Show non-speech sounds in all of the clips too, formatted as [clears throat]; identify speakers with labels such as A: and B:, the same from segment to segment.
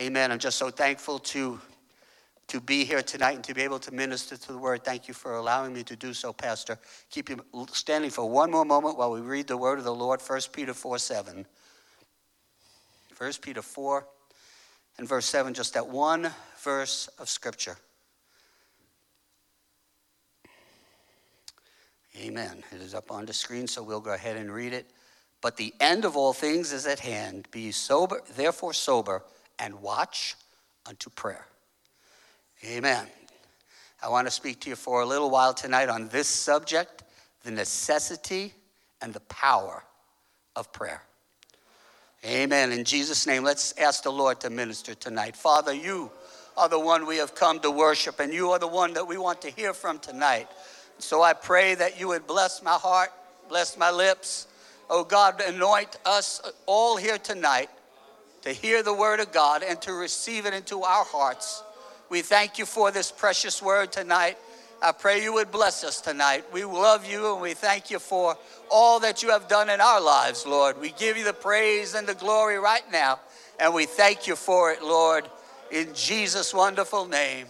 A: Amen. I'm just so thankful to, to be here tonight and to be able to minister to the word. Thank you for allowing me to do so, Pastor. Keep you standing for one more moment while we read the word of the Lord, 1 Peter 4 7. 1 Peter 4 and verse 7, just that one verse of Scripture. Amen. It is up on the screen, so we'll go ahead and read it. But the end of all things is at hand. Be sober, therefore sober, and watch unto prayer. Amen. I want to speak to you for a little while tonight on this subject the necessity and the power of prayer. Amen. In Jesus' name, let's ask the Lord to minister tonight. Father, you are the one we have come to worship, and you are the one that we want to hear from tonight. So I pray that you would bless my heart, bless my lips. Oh God, anoint us all here tonight to hear the word of God and to receive it into our hearts. We thank you for this precious word tonight. I pray you would bless us tonight. We love you and we thank you for all that you have done in our lives, Lord. We give you the praise and the glory right now, and we thank you for it, Lord, in Jesus' wonderful name.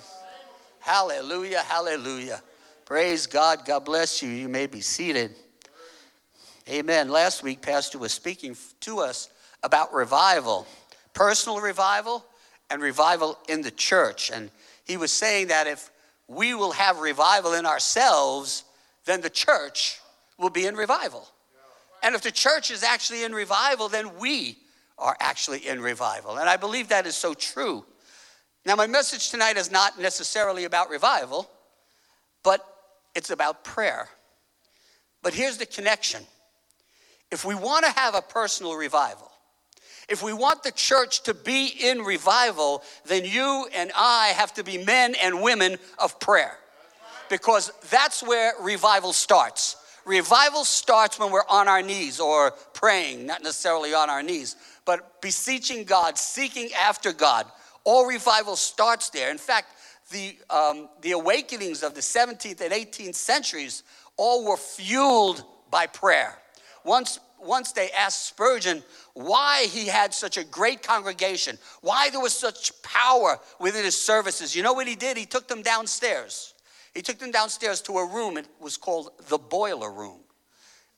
A: Hallelujah, hallelujah. Praise God. God bless you. You may be seated. Amen. Last week, Pastor was speaking to us about revival, personal revival, and revival in the church. And he was saying that if we will have revival in ourselves, then the church will be in revival. And if the church is actually in revival, then we are actually in revival. And I believe that is so true. Now, my message tonight is not necessarily about revival, but it's about prayer. But here's the connection if we want to have a personal revival, if we want the church to be in revival, then you and I have to be men and women of prayer. Because that's where revival starts. Revival starts when we're on our knees or praying, not necessarily on our knees, but beseeching God, seeking after God. All revival starts there. In fact, the, um, the awakenings of the 17th and 18th centuries all were fueled by prayer. Once, once they asked Spurgeon why he had such a great congregation, why there was such power within his services. You know what he did? He took them downstairs. He took them downstairs to a room, it was called the boiler room.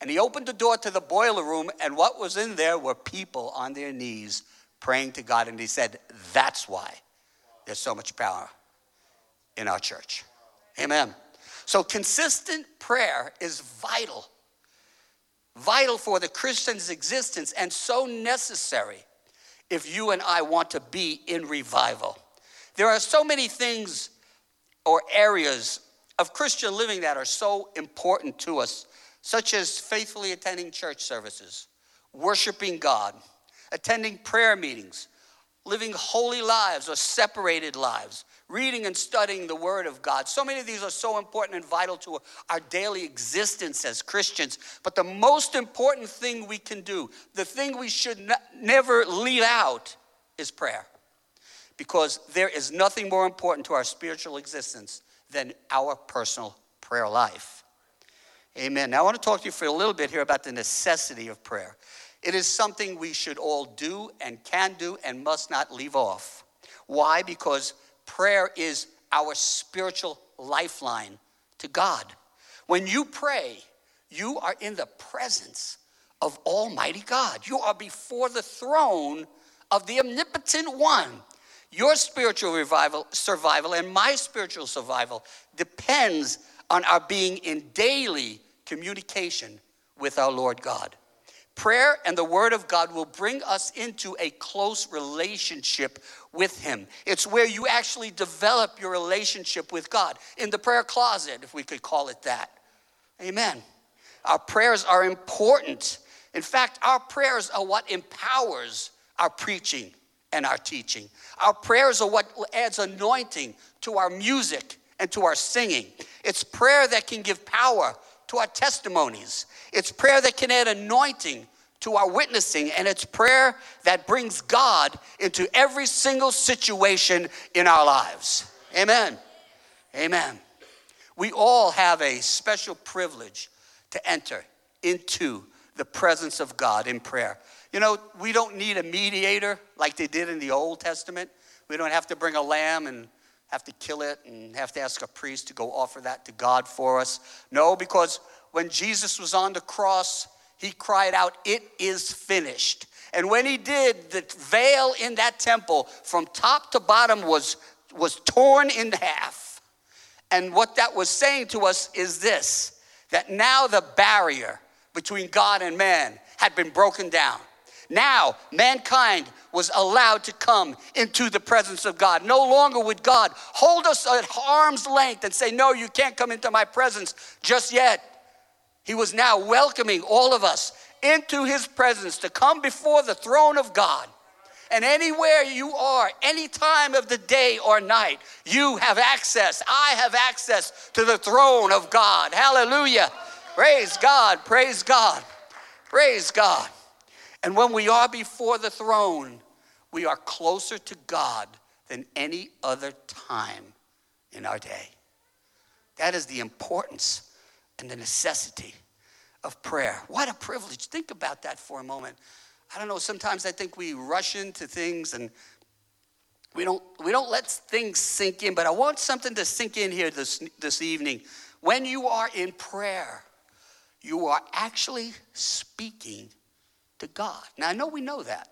A: And he opened the door to the boiler room, and what was in there were people on their knees praying to God. And he said, That's why there's so much power in our church. Amen. So, consistent prayer is vital, vital for the Christian's existence, and so necessary if you and I want to be in revival. There are so many things or areas of Christian living that are so important to us, such as faithfully attending church services, worshiping God, attending prayer meetings, living holy lives or separated lives, reading and studying the Word of God. So many of these are so important and vital to our daily existence as Christians. But the most important thing we can do, the thing we should never leave out, is prayer. Because there is nothing more important to our spiritual existence than our personal prayer life. Amen. Now, I want to talk to you for a little bit here about the necessity of prayer. It is something we should all do and can do and must not leave off. Why? Because prayer is our spiritual lifeline to God. When you pray, you are in the presence of Almighty God. You are before the throne of the omnipotent one. Your spiritual revival, survival and my spiritual survival depends on our being in daily communication with our Lord God. Prayer and the Word of God will bring us into a close relationship with Him. It's where you actually develop your relationship with God in the prayer closet, if we could call it that. Amen. Our prayers are important. In fact, our prayers are what empowers our preaching and our teaching. Our prayers are what adds anointing to our music and to our singing. It's prayer that can give power to our testimonies. It's prayer that can add anointing to our witnessing, and it's prayer that brings God into every single situation in our lives. Amen. Amen. We all have a special privilege to enter into the presence of God in prayer. You know, we don't need a mediator like they did in the Old Testament. We don't have to bring a lamb and have to kill it and have to ask a priest to go offer that to God for us. No, because when Jesus was on the cross, he cried out, It is finished. And when he did, the veil in that temple from top to bottom was, was torn in half. And what that was saying to us is this that now the barrier between God and man had been broken down. Now, mankind was allowed to come into the presence of God. No longer would God hold us at arm's length and say, No, you can't come into my presence just yet. He was now welcoming all of us into his presence to come before the throne of God. And anywhere you are, any time of the day or night, you have access. I have access to the throne of God. Hallelujah. Praise God. Praise God. Praise God. And when we are before the throne, we are closer to God than any other time in our day. That is the importance and the necessity of prayer. What a privilege. Think about that for a moment. I don't know, sometimes I think we rush into things and we don't, we don't let things sink in, but I want something to sink in here this, this evening. When you are in prayer, you are actually speaking to God. Now, I know we know that,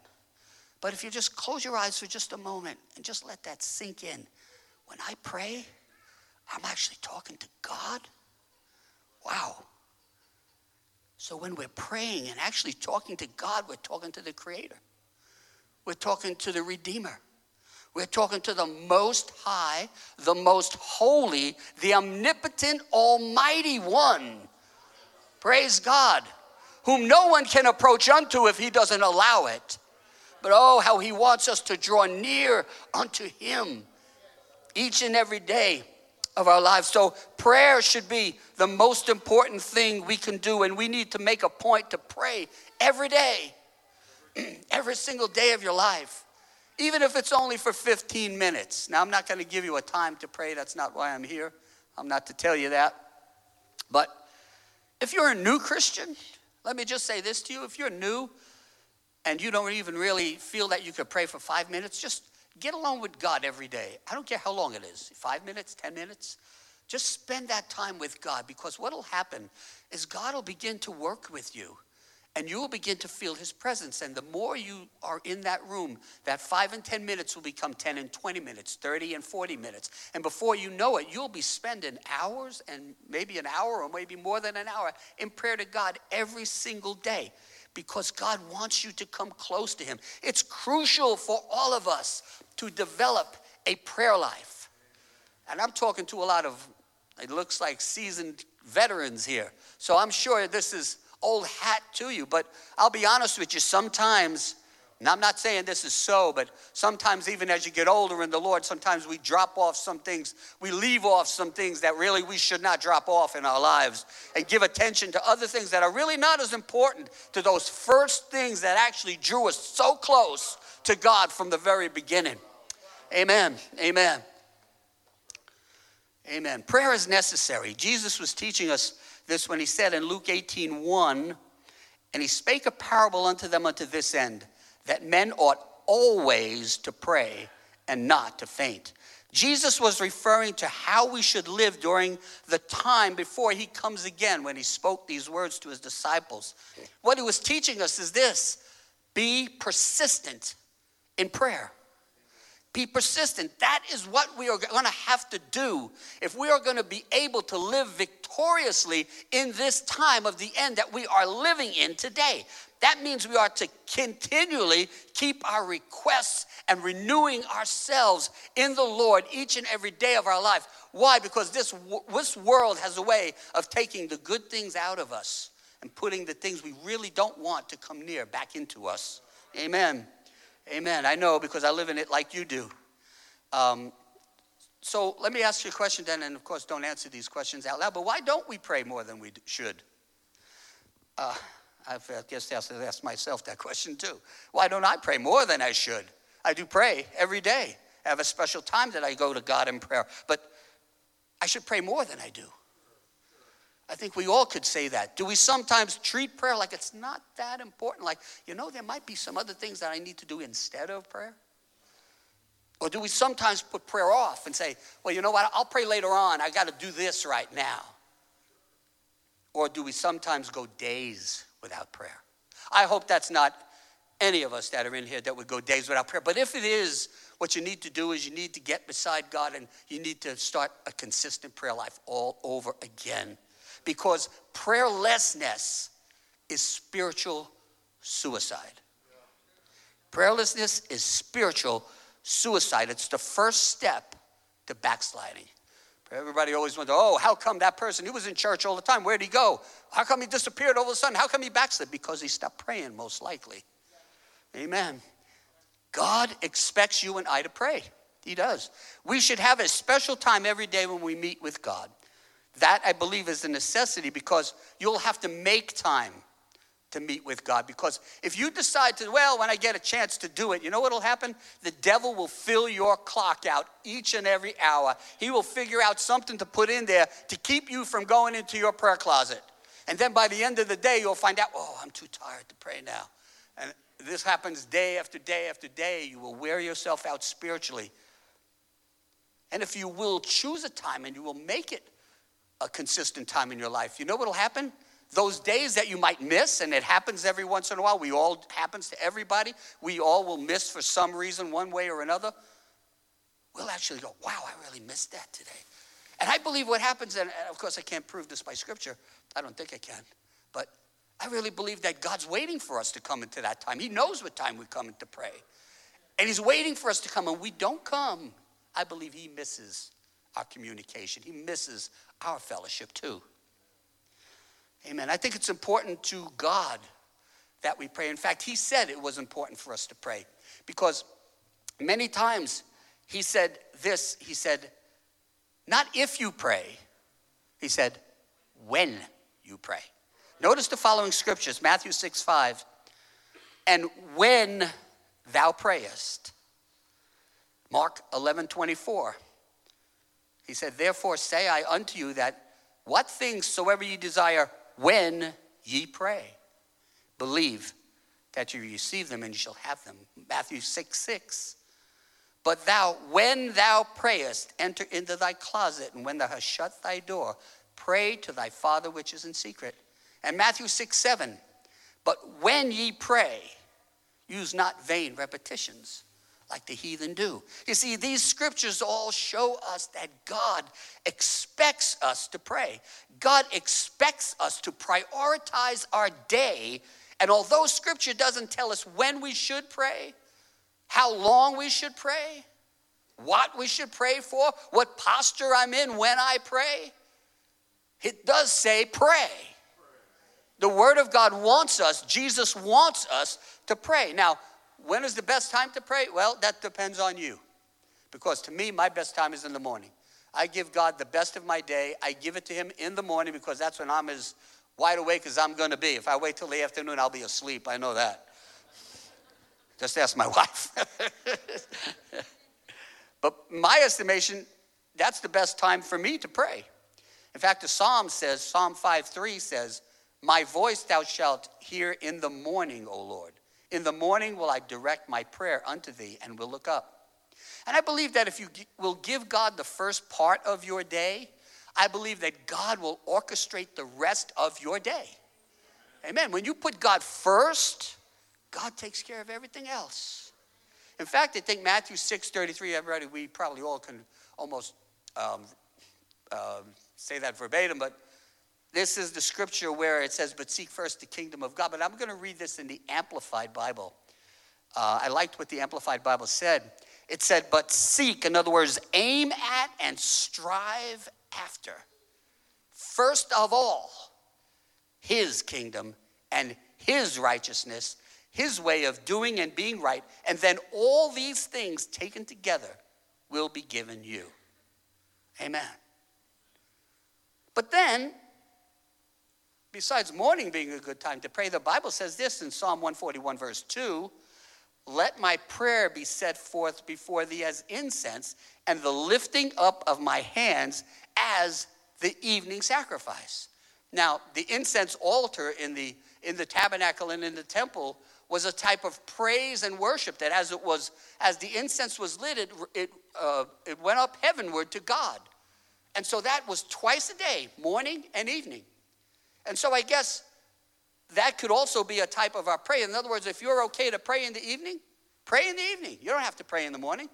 A: but if you just close your eyes for just a moment and just let that sink in, when I pray, I'm actually talking to God. Wow. So when we're praying and actually talking to God, we're talking to the Creator, we're talking to the Redeemer. We're talking to the Most High, the Most Holy, the Omnipotent, Almighty One. Praise God whom no one can approach unto if he doesn't allow it. But oh, how he wants us to draw near unto him each and every day of our lives. So, prayer should be the most important thing we can do, and we need to make a point to pray every day, [clears throat] every single day of your life, even if it's only for 15 minutes. Now, I'm not going to give you a time to pray, that's not why I'm here. I'm not to tell you that. But if you're a new Christian, let me just say this to you if you're new and you don't even really feel that you could pray for five minutes, just get along with God every day. I don't care how long it is five minutes, 10 minutes. Just spend that time with God because what will happen is God will begin to work with you and you will begin to feel his presence. And the more you are in that room, that five and 10 minutes will become 10 and 20 minutes, 30 and 40 minutes. And before you know it, you'll be spending hours and maybe an hour or maybe more than an hour in prayer to God every single day because God wants you to come close to him. It's crucial for all of us to develop a prayer life. And I'm talking to a lot of, it looks like seasoned veterans here. So I'm sure this is old hat to you. But I'll be honest with you, sometimes, and I'm not saying this is so, but sometimes even as you get older in the Lord, sometimes we drop off some things, we leave off some things that really we should not drop off in our lives and give attention to other things that are really not as important to those first things that actually drew us so close to God from the very beginning. Amen. Amen. Amen. Prayer is necessary. Jesus was teaching us this when he said in Luke 18 1, and he spake a parable unto them unto this end, that men ought always to pray and not to faint. Jesus was referring to how we should live during the time before he comes again when he spoke these words to his disciples. What he was teaching us is this be persistent in prayer. Be persistent. That is what we are going to have to do if we are going to be able to live victoriously in this time of the end that we are living in today. That means we are to continually keep our requests and renewing ourselves in the Lord each and every day of our life. Why? Because this, this world has a way of taking the good things out of us and putting the things we really don't want to come near back into us. Amen. Amen. I know because I live in it like you do. Um, so let me ask you a question then, and of course, don't answer these questions out loud, but why don't we pray more than we should? Uh, I guess I have to ask myself that question too. Why don't I pray more than I should? I do pray every day. I have a special time that I go to God in prayer, but I should pray more than I do. I think we all could say that. Do we sometimes treat prayer like it's not that important? Like, you know, there might be some other things that I need to do instead of prayer? Or do we sometimes put prayer off and say, well, you know what, I'll pray later on. I got to do this right now. Or do we sometimes go days without prayer? I hope that's not any of us that are in here that would go days without prayer. But if it is, what you need to do is you need to get beside God and you need to start a consistent prayer life all over again because prayerlessness is spiritual suicide. Prayerlessness is spiritual suicide. It's the first step to backsliding. Everybody always wonders, oh, how come that person, he was in church all the time, where'd he go? How come he disappeared all of a sudden? How come he backslid? Because he stopped praying, most likely. Amen. God expects you and I to pray. He does. We should have a special time every day when we meet with God. That, I believe, is a necessity because you'll have to make time to meet with God. Because if you decide to, well, when I get a chance to do it, you know what'll happen? The devil will fill your clock out each and every hour. He will figure out something to put in there to keep you from going into your prayer closet. And then by the end of the day, you'll find out, oh, I'm too tired to pray now. And this happens day after day after day. You will wear yourself out spiritually. And if you will choose a time and you will make it a consistent time in your life. You know what will happen? Those days that you might miss, and it happens every once in a while, we all happens to everybody, we all will miss for some reason, one way or another. We'll actually go, wow, I really missed that today. And I believe what happens, and of course I can't prove this by scripture, I don't think I can, but I really believe that God's waiting for us to come into that time. He knows what time we come to pray. And He's waiting for us to come, and we don't come. I believe He misses our communication, He misses our fellowship too. Amen. I think it's important to God that we pray. In fact, He said it was important for us to pray because many times He said this He said, not if you pray, He said, when you pray. Notice the following scriptures Matthew 6 5. And when thou prayest, Mark 11 24. He said, Therefore say I unto you that what things soever ye desire when ye pray, believe that you receive them and you shall have them. Matthew 6 6. But thou, when thou prayest, enter into thy closet, and when thou hast shut thy door, pray to thy Father which is in secret. And Matthew 6 7. But when ye pray, use not vain repetitions like the heathen do. You see, these scriptures all show us that God expects us to pray. God expects us to prioritize our day. And although scripture doesn't tell us when we should pray, how long we should pray, what we should pray for, what posture I'm in when I pray, it does say pray. The Word of God wants us, Jesus wants us to pray. Now, when is the best time to pray? Well, that depends on you. Because to me, my best time is in the morning. I give God the best of my day. I give it to Him in the morning because that's when I'm as wide awake as I'm going to be. If I wait till the afternoon, I'll be asleep. I know that. Just ask my [laughs] wife. but my estimation, that's the best time for me to pray. In fact, the Psalm says, Psalm 5 3 says, My voice thou shalt hear in the morning, O Lord. In the morning will I direct my prayer unto thee and will look up. And I believe that if you will give God the first part of your day, I believe that God will orchestrate the rest of your day. Amen. When you put God first, God takes care of everything else. In fact, I think Matthew 6 33, everybody, we probably all can almost um, uh, say that verbatim, but this is the scripture where it says, But seek first the kingdom of God. But I'm going to read this in the Amplified Bible. Uh, I liked what the Amplified Bible said. It said, But seek, in other words, aim at and strive after. First of all, his kingdom and his righteousness, his way of doing and being right. And then all these things taken together will be given you. Amen. But then Besides morning being a good time to pray, the Bible says this in Psalm 141, verse 2 Let my prayer be set forth before thee as incense, and the lifting up of my hands as the evening sacrifice. Now, the incense altar in the, in the tabernacle and in the temple was a type of praise and worship that as it was, as the incense was lit, it, it, uh, it went up heavenward to God. And so that was twice a day, morning and evening. And so I guess that could also be a type of our prayer. In other words, if you're okay to pray in the evening, pray in the evening. You don't have to pray in the morning.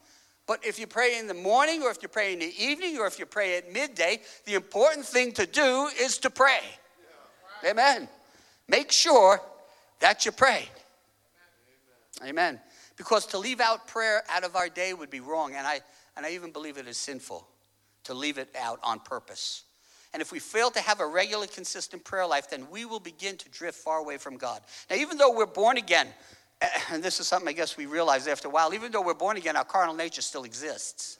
A: But if you pray in the morning, or if you pray in the evening, or if you pray at midday, the important thing to do is to pray. Yeah. Amen. Make sure that you pray. Amen. Amen. Because to leave out prayer out of our day would be wrong, and I and I even believe it is sinful to leave it out on purpose. And if we fail to have a regular, consistent prayer life, then we will begin to drift far away from God. Now, even though we're born again, [clears throat] and this is something I guess we realize after a while, even though we're born again, our carnal nature still exists,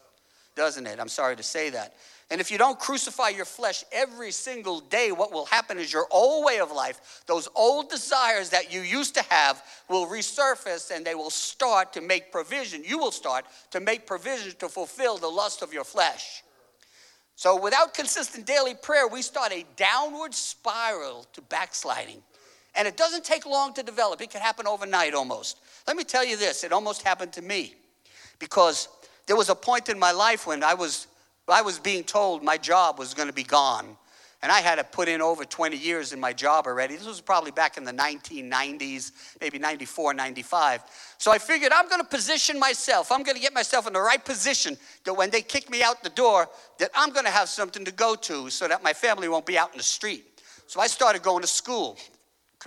A: doesn't it? I'm sorry to say that. And if you don't crucify your flesh every single day, what will happen is your old way of life, those old desires that you used to have, will resurface and they will start to make provision. You will start to make provision to fulfill the lust of your flesh. So, without consistent daily prayer, we start a downward spiral to backsliding. And it doesn't take long to develop, it can happen overnight almost. Let me tell you this it almost happened to me because there was a point in my life when I was, I was being told my job was going to be gone. And I had to put in over 20 years in my job already. This was probably back in the 1990s, maybe 94, 95. So I figured I'm going to position myself. I'm going to get myself in the right position that when they kick me out the door, that I'm going to have something to go to so that my family won't be out in the street. So I started going to school.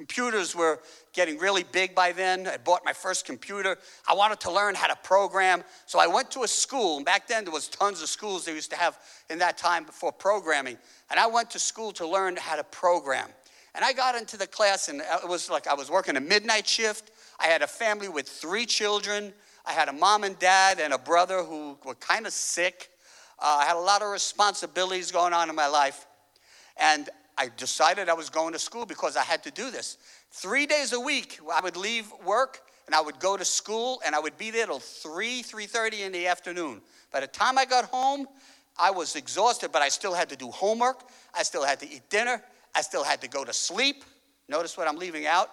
A: Computers were getting really big by then. I bought my first computer. I wanted to learn how to program. So I went to a school. Back then, there was tons of schools they used to have in that time for programming. And I went to school to learn how to program. And I got into the class, and it was like I was working a midnight shift. I had a family with three children. I had a mom and dad and a brother who were kind of sick. Uh, I had a lot of responsibilities going on in my life. And I decided I was going to school because I had to do this. Three days a week, I would leave work and I would go to school and I would be there till 3, 3.30 in the afternoon. By the time I got home, I was exhausted, but I still had to do homework. I still had to eat dinner. I still had to go to sleep. Notice what I'm leaving out.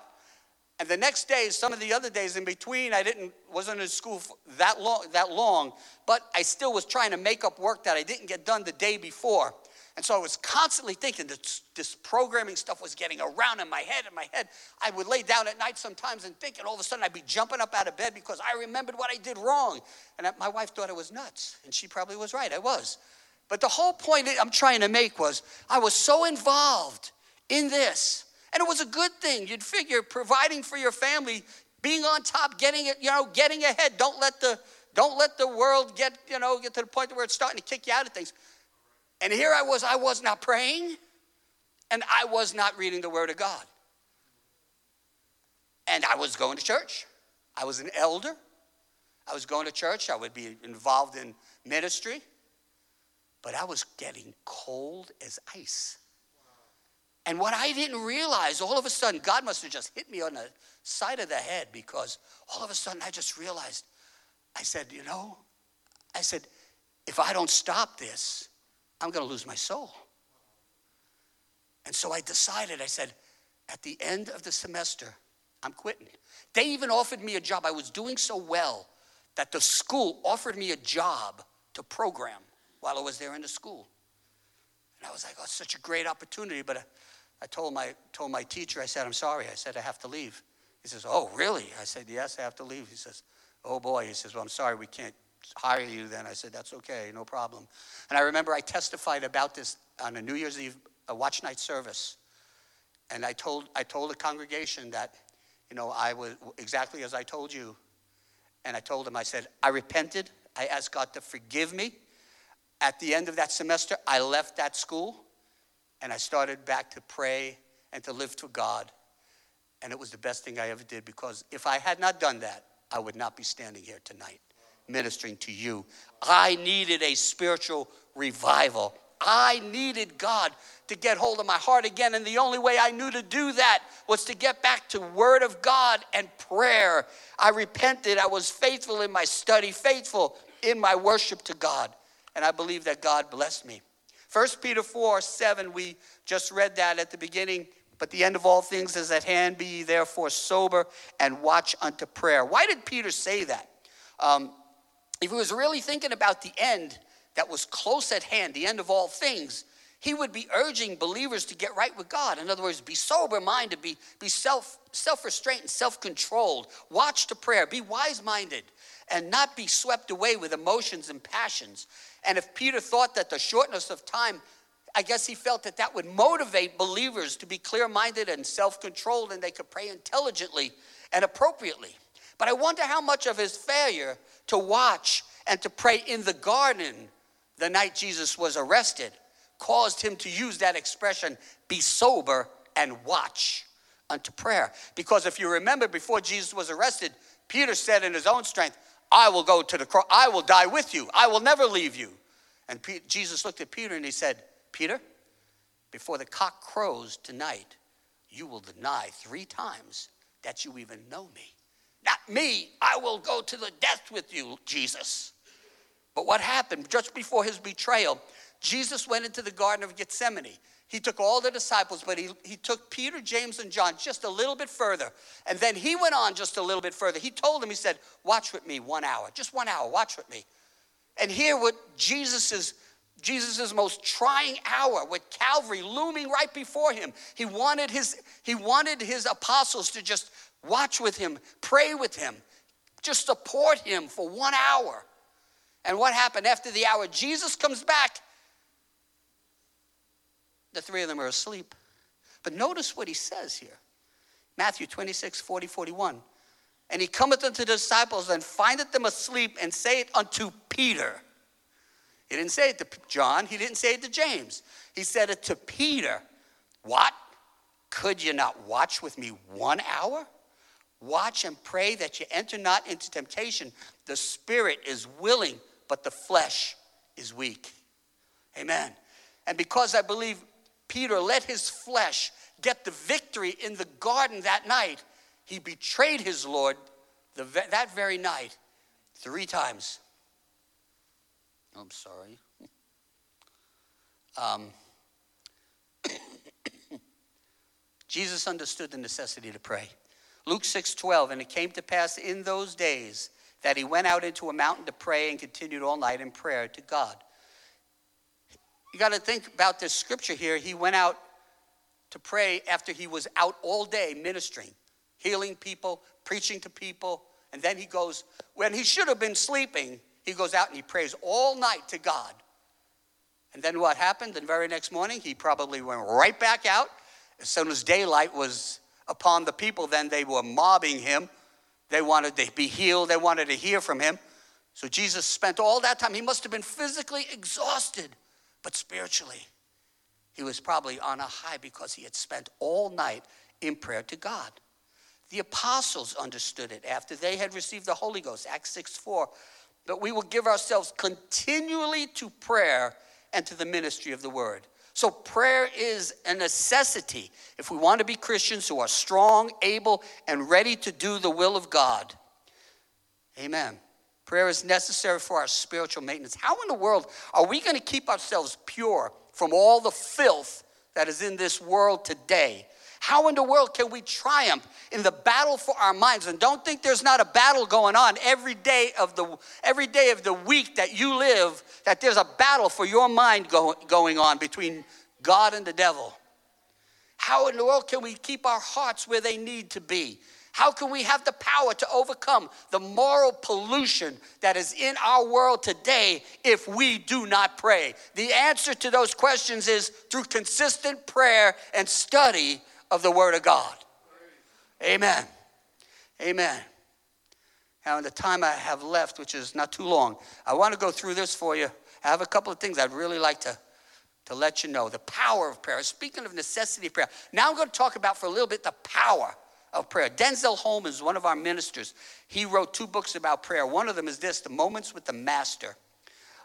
A: And the next day, some of the other days in between, I didn't wasn't in school that long, that long, but I still was trying to make up work that I didn't get done the day before. And so I was constantly thinking that this programming stuff was getting around in my head. In my head, I would lay down at night sometimes and think, and all of a sudden I'd be jumping up out of bed because I remembered what I did wrong. And my wife thought I was nuts, and she probably was right. I was. But the whole point I'm trying to make was I was so involved in this. And it was a good thing. You'd figure providing for your family, being on top, getting it, you know, getting ahead. Don't let the don't let the world get, you know, get to the point where it's starting to kick you out of things. And here I was, I was not praying and I was not reading the Word of God. And I was going to church. I was an elder. I was going to church. I would be involved in ministry. But I was getting cold as ice. And what I didn't realize, all of a sudden, God must have just hit me on the side of the head because all of a sudden I just realized, I said, you know, I said, if I don't stop this, I'm going to lose my soul. And so I decided, I said, at the end of the semester, I'm quitting. They even offered me a job. I was doing so well that the school offered me a job to program while I was there in the school. And I was like, oh, it's such a great opportunity. But I, I told, my, told my teacher, I said, I'm sorry. I said, I have to leave. He says, oh, really? I said, yes, I have to leave. He says, oh, boy. He says, well, I'm sorry, we can't hire you then. I said, that's okay, no problem. And I remember I testified about this on a New Year's Eve a watch night service. And I told, I told the congregation that, you know, I was exactly as I told you. And I told them, I said, I repented. I asked God to forgive me. At the end of that semester, I left that school and I started back to pray and to live to God. And it was the best thing I ever did because if I had not done that, I would not be standing here tonight ministering to you. I needed a spiritual revival. I needed God to get hold of my heart again. And the only way I knew to do that was to get back to Word of God and prayer. I repented. I was faithful in my study, faithful in my worship to God. And I believe that God blessed me. 1 Peter 4 7, we just read that at the beginning. But the end of all things is at hand. Be ye therefore sober and watch unto prayer. Why did Peter say that? Um, if he was really thinking about the end that was close at hand, the end of all things, he would be urging believers to get right with God. In other words, be sober minded, be, be self self restrained and self controlled. Watch to prayer, be wise minded, and not be swept away with emotions and passions. And if Peter thought that the shortness of time, I guess he felt that that would motivate believers to be clear minded and self controlled and they could pray intelligently and appropriately. But I wonder how much of his failure to watch and to pray in the garden the night Jesus was arrested caused him to use that expression be sober and watch unto prayer. Because if you remember, before Jesus was arrested, Peter said in his own strength, I will go to the cross, I will die with you, I will never leave you. And P- Jesus looked at Peter and he said, Peter, before the cock crows tonight, you will deny three times that you even know me. Not me, I will go to the death with you, Jesus. But what happened just before his betrayal? Jesus went into the Garden of Gethsemane. He took all the disciples, but he, he took Peter, James, and John just a little bit further. And then he went on just a little bit further. He told them, He said, Watch with me one hour, just one hour, watch with me. And here, what Jesus' Jesus' most trying hour with Calvary looming right before him. He wanted his, he wanted his apostles to just watch with him, pray with him, just support him for one hour. And what happened after the hour? Jesus comes back the three of them are asleep. But notice what he says here Matthew 26, 40, 41. And he cometh unto the disciples and findeth them asleep and saith unto Peter. He didn't say it to John, he didn't say it to James. He said it to Peter. What? Could you not watch with me one hour? Watch and pray that you enter not into temptation. The spirit is willing, but the flesh is weak. Amen. And because I believe Peter let his flesh get the victory in the garden that night, he betrayed his Lord the, that very night three times. I'm sorry. [laughs] Um, [coughs] Jesus understood the necessity to pray. Luke 6:12, and it came to pass in those days that he went out into a mountain to pray and continued all night in prayer to God. You got to think about this scripture here. He went out to pray after he was out all day ministering, healing people, preaching to people. And then he goes, when he should have been sleeping, he goes out and he prays all night to God. And then what happened? The very next morning, he probably went right back out. As soon as daylight was upon the people, then they were mobbing him. They wanted to be healed, they wanted to hear from him. So Jesus spent all that time. He must have been physically exhausted. But spiritually, he was probably on a high because he had spent all night in prayer to God. The apostles understood it after they had received the Holy Ghost, Acts 6 4. But we will give ourselves continually to prayer and to the ministry of the word. So, prayer is a necessity if we want to be Christians who are strong, able, and ready to do the will of God. Amen. Prayer is necessary for our spiritual maintenance. How in the world are we going to keep ourselves pure from all the filth that is in this world today? How in the world can we triumph in the battle for our minds? And don't think there's not a battle going on every day of the every day of the week that you live, that there's a battle for your mind go, going on between God and the devil. How in the world can we keep our hearts where they need to be? How can we have the power to overcome the moral pollution that is in our world today if we do not pray? The answer to those questions is through consistent prayer and study of the Word of God. Amen. Amen. Now, in the time I have left, which is not too long, I want to go through this for you. I have a couple of things I'd really like to, to let you know. The power of prayer. Speaking of necessity of prayer, now I'm going to talk about for a little bit the power of prayer. Denzel Holmes is one of our ministers. He wrote two books about prayer. One of them is this The Moments with the Master.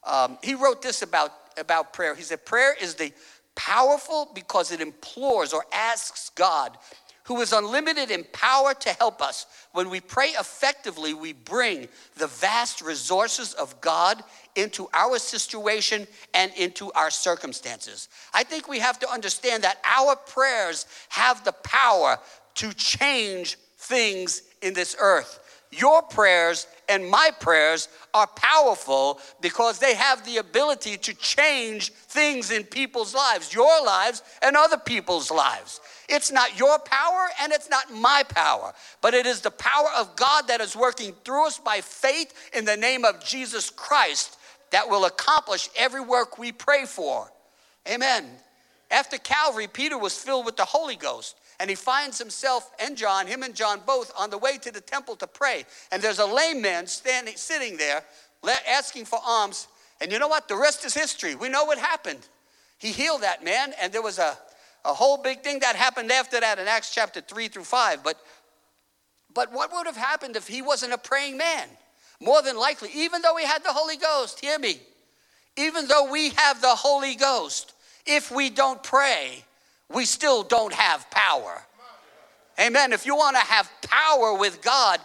A: Um, he wrote this about, about prayer. He said, Prayer is the powerful because it implores or asks God who is unlimited in power to help us. When we pray effectively, we bring the vast resources of God into our situation and into our circumstances. I think we have to understand that our prayers have the power to change things in this earth. Your prayers and my prayers are powerful because they have the ability to change things in people's lives, your lives and other people's lives. It's not your power and it's not my power, but it is the power of God that is working through us by faith in the name of Jesus Christ that will accomplish every work we pray for. Amen. After Calvary, Peter was filled with the Holy Ghost and he finds himself and John, him and John both, on the way to the temple to pray. And there's a lame man standing, sitting there, asking for alms. And you know what? The rest is history. We know what happened. He healed that man, and there was a, a whole big thing that happened after that in Acts chapter 3 through 5. But, but what would have happened if he wasn't a praying man? More than likely, even though he had the Holy Ghost, hear me, even though we have the Holy Ghost, if we don't pray, we still don't have power. Amen. If you want to have power with God,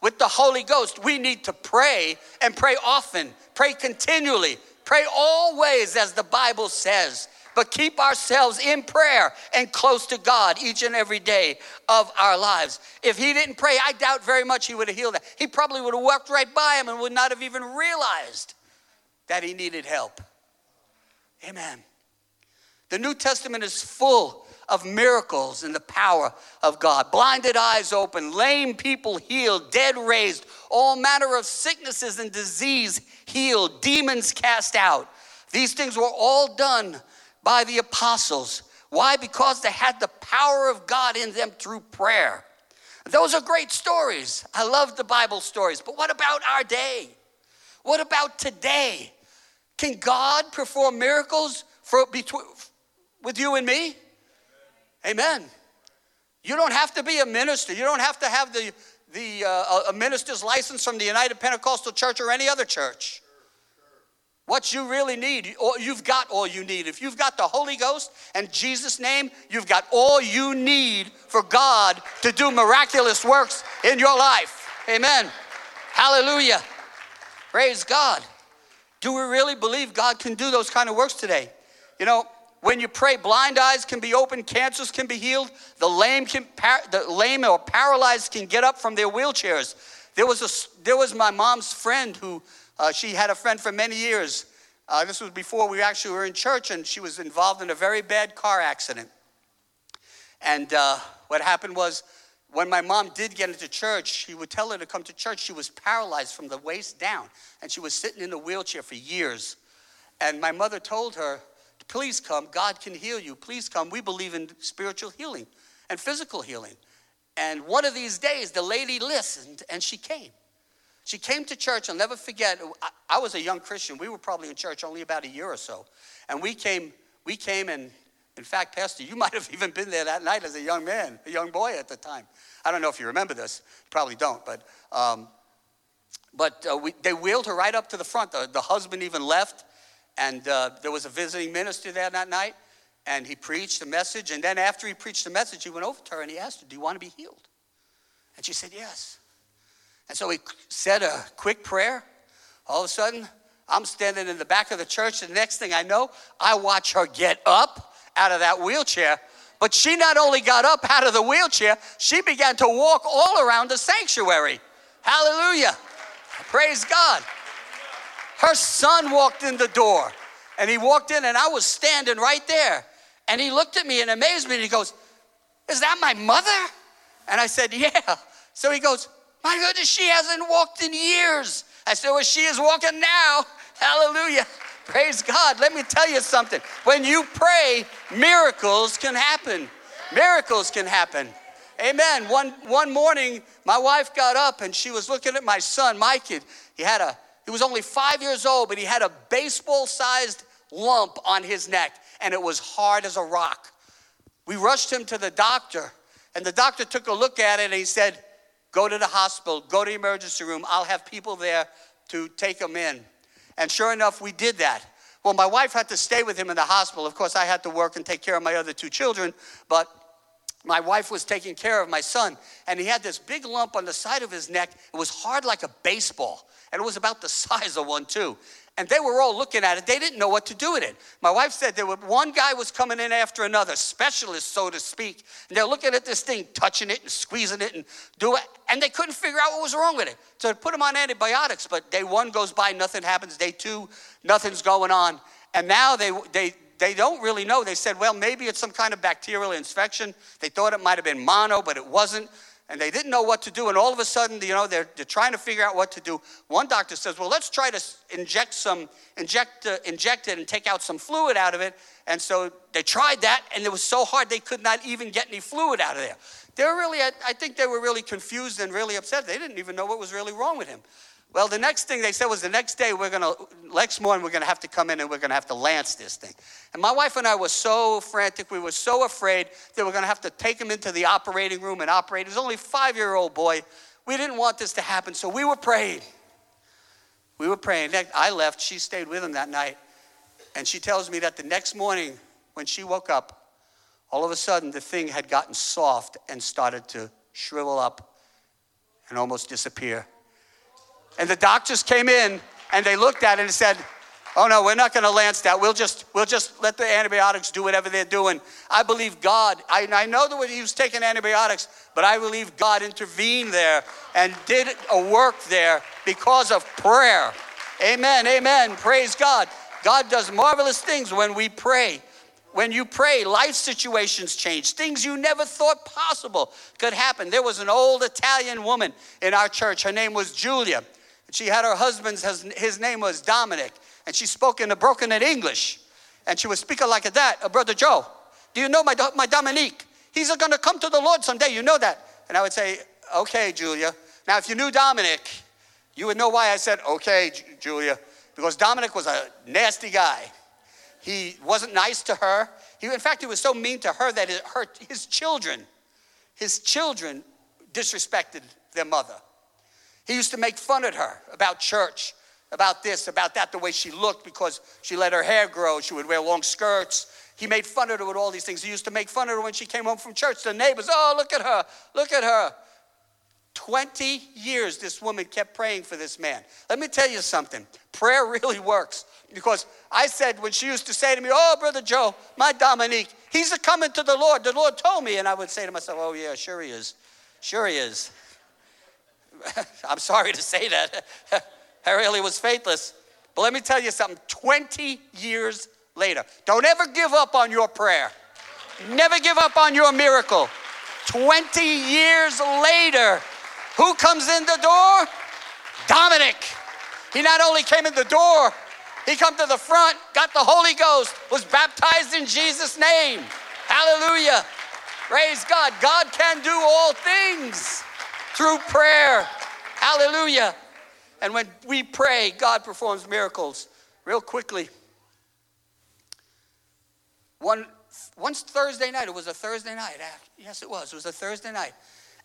A: with the Holy Ghost, we need to pray and pray often, pray continually, pray always, as the Bible says. But keep ourselves in prayer and close to God each and every day of our lives. If he didn't pray, I doubt very much he would have healed that. He probably would have walked right by him and would not have even realized that he needed help. Amen. The New Testament is full of miracles and the power of God. Blinded eyes open, lame people healed, dead raised, all manner of sicknesses and disease healed, demons cast out. These things were all done by the apostles. Why? Because they had the power of God in them through prayer. Those are great stories. I love the Bible stories. But what about our day? What about today? Can God perform miracles for, between, with you and me? Amen. You don't have to be a minister. You don't have to have the, the, uh, a minister's license from the United Pentecostal Church or any other church. What you really need, you've got all you need. If you've got the Holy Ghost and Jesus' name, you've got all you need for God to do miraculous works in your life. Amen. Hallelujah. Praise God. Do we really believe God can do those kind of works today? You know, when you pray, blind eyes can be opened, cancers can be healed, the lame, can, the lame or paralyzed can get up from their wheelchairs. There was, a, there was my mom's friend who, uh, she had a friend for many years. Uh, this was before we actually were in church, and she was involved in a very bad car accident. And uh, what happened was, when my mom did get into church, she would tell her to come to church. She was paralyzed from the waist down, and she was sitting in a wheelchair for years. And my mother told her, Please come. God can heal you. Please come. We believe in spiritual healing and physical healing. And one of these days, the lady listened and she came. She came to church. I'll never forget. I, was a young Christian. We were probably in church only about a year or so. And we came, we came and in fact, Pastor, you [laughs] might have even been there that night as a young man, a young boy at the time. I don't know if you remember this. You probably don't, but um, but uh, we, they wheeled her right up to the front. The, the husband even left, and uh, there was a visiting minister there that night, and he preached a message. And then after he preached the message, he went over to her and he asked her, Do you want to be healed? And she said, Yes. And so he said a quick prayer. All of a sudden, I'm standing in the back of the church. And the next thing I know, I watch her get up out of that wheelchair. But she not only got up out of the wheelchair, she began to walk all around the sanctuary. Hallelujah. Praise God. Her son walked in the door and he walked in and I was standing right there. And he looked at me in amazement. He goes, Is that my mother? And I said, Yeah. So he goes, My goodness, she hasn't walked in years. I said, Well, she is walking now. [laughs] Hallelujah. Praise God. Let me tell you something. When you pray, miracles can happen. Miracles can happen. Amen. One, one morning, my wife got up and she was looking at my son, my kid. He had a he was only five years old, but he had a baseball sized lump on his neck, and it was hard as a rock. We rushed him to the doctor, and the doctor took a look at it and he said, Go to the hospital, go to the emergency room. I'll have people there to take him in. And sure enough, we did that. Well, my wife had to stay with him in the hospital. Of course, I had to work and take care of my other two children, but my wife was taking care of my son, and he had this big lump on the side of his neck. It was hard like a baseball, and it was about the size of one, too. And they were all looking at it. They didn't know what to do with it. My wife said there were one guy was coming in after another, specialist, so to speak. And they're looking at this thing, touching it and squeezing it and do it. And they couldn't figure out what was wrong with it. So they put him on antibiotics, but day one goes by, nothing happens. Day two, nothing's going on. And now they, they, they don't really know. They said, well, maybe it's some kind of bacterial infection. They thought it might have been mono, but it wasn't and they didn't know what to do. And all of a sudden, you know, they're, they're trying to figure out what to do. One doctor says, well, let's try to inject some, inject, uh, inject it and take out some fluid out of it. And so they tried that, and it was so hard they could not even get any fluid out of there. They were really, I think they were really confused and really upset. They didn't even know what was really wrong with him. Well, the next thing they said was the next day we're gonna, next morning we're gonna have to come in and we're gonna have to lance this thing. And my wife and I were so frantic, we were so afraid that we're gonna have to take him into the operating room and operate. He was only five year old boy. We didn't want this to happen, so we were praying. We were praying. I left, she stayed with him that night. And she tells me that the next morning when she woke up, all of a sudden the thing had gotten soft and started to shrivel up and almost disappear. And the doctors came in and they looked at it and said, Oh no, we're not going to lance that. We'll just we'll just let the antibiotics do whatever they're doing. I believe God. I, I know that he was taking antibiotics, but I believe God intervened there and did a work there because of prayer. Amen. Amen. Praise God. God does marvelous things when we pray. When you pray, life situations change. Things you never thought possible could happen. There was an old Italian woman in our church. Her name was Julia. She had her husband's, his name was Dominic, and she spoke in a broken English. And she was speaking like that, uh, Brother Joe, do you know my, my Dominique? He's to come to the Lord someday, you know that. And I would say, okay, Julia. Now, if you knew Dominic, you would know why I said, okay, Julia, because Dominic was a nasty guy. He wasn't nice to her. He, in fact, he was so mean to her that it hurt his children. His children disrespected their mother. He used to make fun at her about church, about this, about that, the way she looked because she let her hair grow. She would wear long skirts. He made fun of her with all these things. He used to make fun of her when she came home from church. The neighbors, oh, look at her, look at her. 20 years this woman kept praying for this man. Let me tell you something prayer [laughs] really works. Because I said, when she used to say to me, Oh, Brother Joe, my Dominique, he's a coming to the Lord. The Lord told me. And I would say to myself, Oh, yeah, sure he is. Sure he is. [laughs] I'm sorry to say that. [laughs] I really was faithless. But let me tell you something 20 years later, don't ever give up on your prayer. Never give up on your miracle. 20 years later, who comes in the door? Dominic. He not only came in the door, he come to the front, got the Holy Ghost, was baptized in Jesus' name. Hallelujah. Praise God. God can do all things through prayer. Hallelujah. And when we pray, God performs miracles. Real quickly, one once Thursday night, it was a Thursday night. Yes, it was. It was a Thursday night.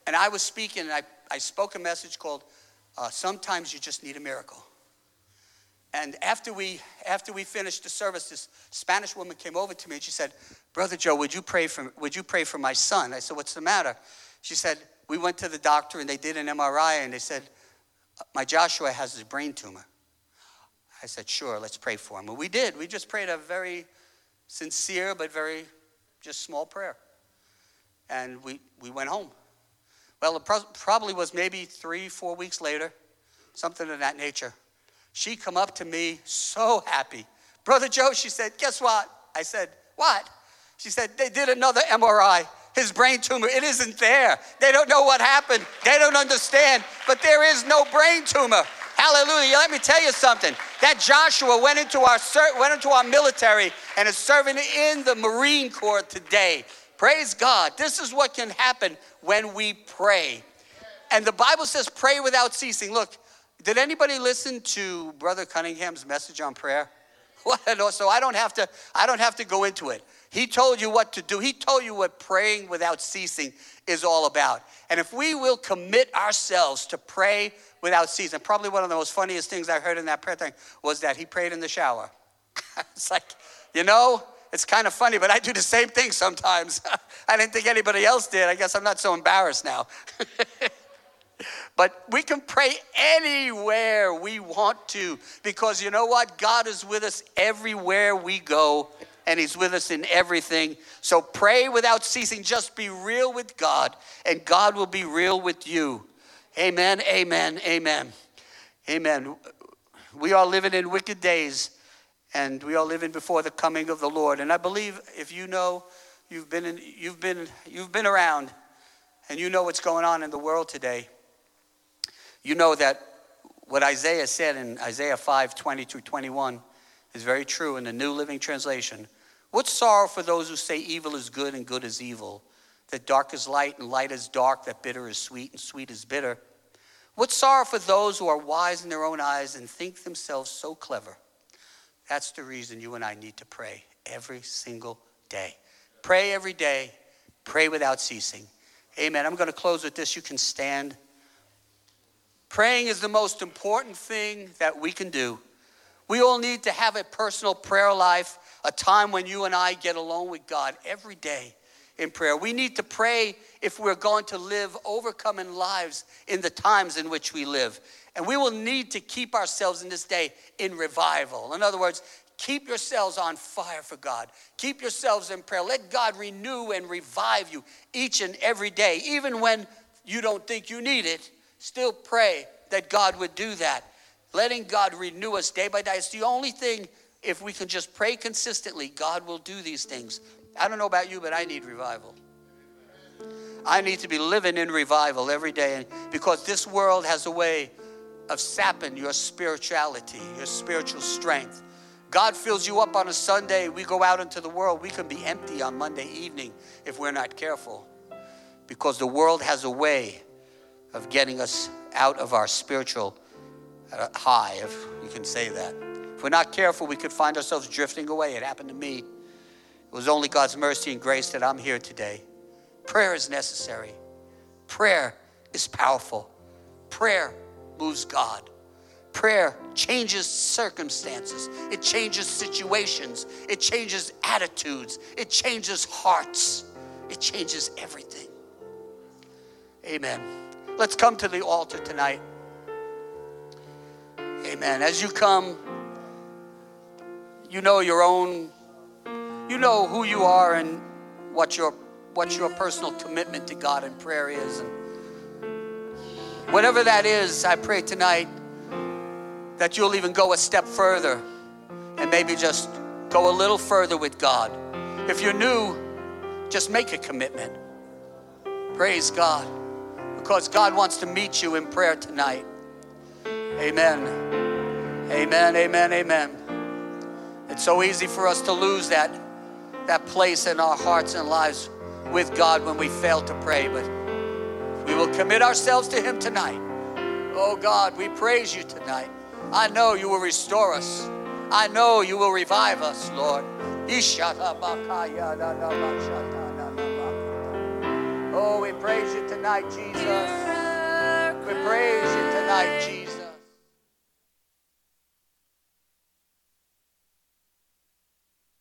A: And I was speaking, and I, I spoke a message called uh, Sometimes You Just Need a Miracle. And after we, after we finished the service, this Spanish woman came over to me and she said, Brother Joe, would you pray for, would you pray for my son? I said, What's the matter? She said, we went to the doctor and they did an MRI and they said, uh, My Joshua has a brain tumor. I said, Sure, let's pray for him. And we did. We just prayed a very sincere but very just small prayer. And we, we went home. Well, it pro- probably was maybe three, four weeks later, something of that nature. She come up to me so happy. Brother Joe, she said, guess what? I said, what? She said, they did another MRI his brain tumor. It isn't there. They don't know what happened. They don't understand. But there is no brain tumor. Hallelujah. Let me tell you something. That Joshua went into our went into our military and is serving in the Marine Corps today. Praise God. This is what can happen when we pray. And the Bible says pray without ceasing. Look, did anybody listen to Brother Cunningham's message on prayer? [laughs] so I don't have to I don't have to go into it. He told you what to do. He told you what praying without ceasing is all about. And if we will commit ourselves to pray without ceasing, probably one of the most funniest things I heard in that prayer thing was that he prayed in the shower. [laughs] it's like, you know, it's kind of funny, but I do the same thing sometimes. [laughs] I didn't think anybody else did. I guess I'm not so embarrassed now. [laughs] but we can pray anywhere we want to because you know what? God is with us everywhere we go and He's with us in everything. So pray without ceasing. Just be real with God, and God will be real with you. Amen, amen, amen. Amen. We are living in wicked days, and we are living before the coming of the Lord. And I believe if you know, you've been, in, you've been, you've been around, and you know what's going on in the world today. You know that what Isaiah said in Isaiah 5 20 through 21 is very true in the New Living Translation. What sorrow for those who say evil is good and good is evil, that dark is light and light is dark, that bitter is sweet and sweet is bitter. What sorrow for those who are wise in their own eyes and think themselves so clever. That's the reason you and I need to pray every single day. Pray every day, pray without ceasing. Amen. I'm going to close with this. You can stand. Praying is the most important thing that we can do. We all need to have a personal prayer life a time when you and I get alone with God every day in prayer. We need to pray if we're going to live overcoming lives in the times in which we live. And we will need to keep ourselves in this day in revival. In other words, keep yourselves on fire for God. Keep yourselves in prayer. Let God renew and revive you each and every day. Even when you don't think you need it, still pray that God would do that. Letting God renew us day by day. It's the only thing if we can just pray consistently, God will do these things. I don't know about you, but I need revival. I need to be living in revival every day because this world has a way of sapping your spirituality, your spiritual strength. God fills you up on a Sunday, we go out into the world, we can be empty on Monday evening if we're not careful. Because the world has a way of getting us out of our spiritual high, if you can say that. If we're not careful, we could find ourselves drifting away. It happened to me. It was only God's mercy and grace that I'm here today. Prayer is necessary. Prayer is powerful. Prayer moves God. Prayer changes circumstances, it changes situations, it changes attitudes, it changes hearts, it changes everything. Amen. Let's come to the altar tonight. Amen. As you come, you know your own, you know who you are and what your what your personal commitment to God in prayer is. And whatever that is, I pray tonight that you'll even go a step further and maybe just go a little further with God. If you're new, just make a commitment. Praise God. Because God wants to meet you in prayer tonight. Amen. Amen, amen, amen. It's so easy for us to lose that, that place in our hearts and lives with God when we fail to pray. But we will commit ourselves to Him tonight. Oh God, we praise you tonight. I know you will restore us. I know you will revive us, Lord. Oh, we praise you tonight, Jesus. We praise you tonight, Jesus.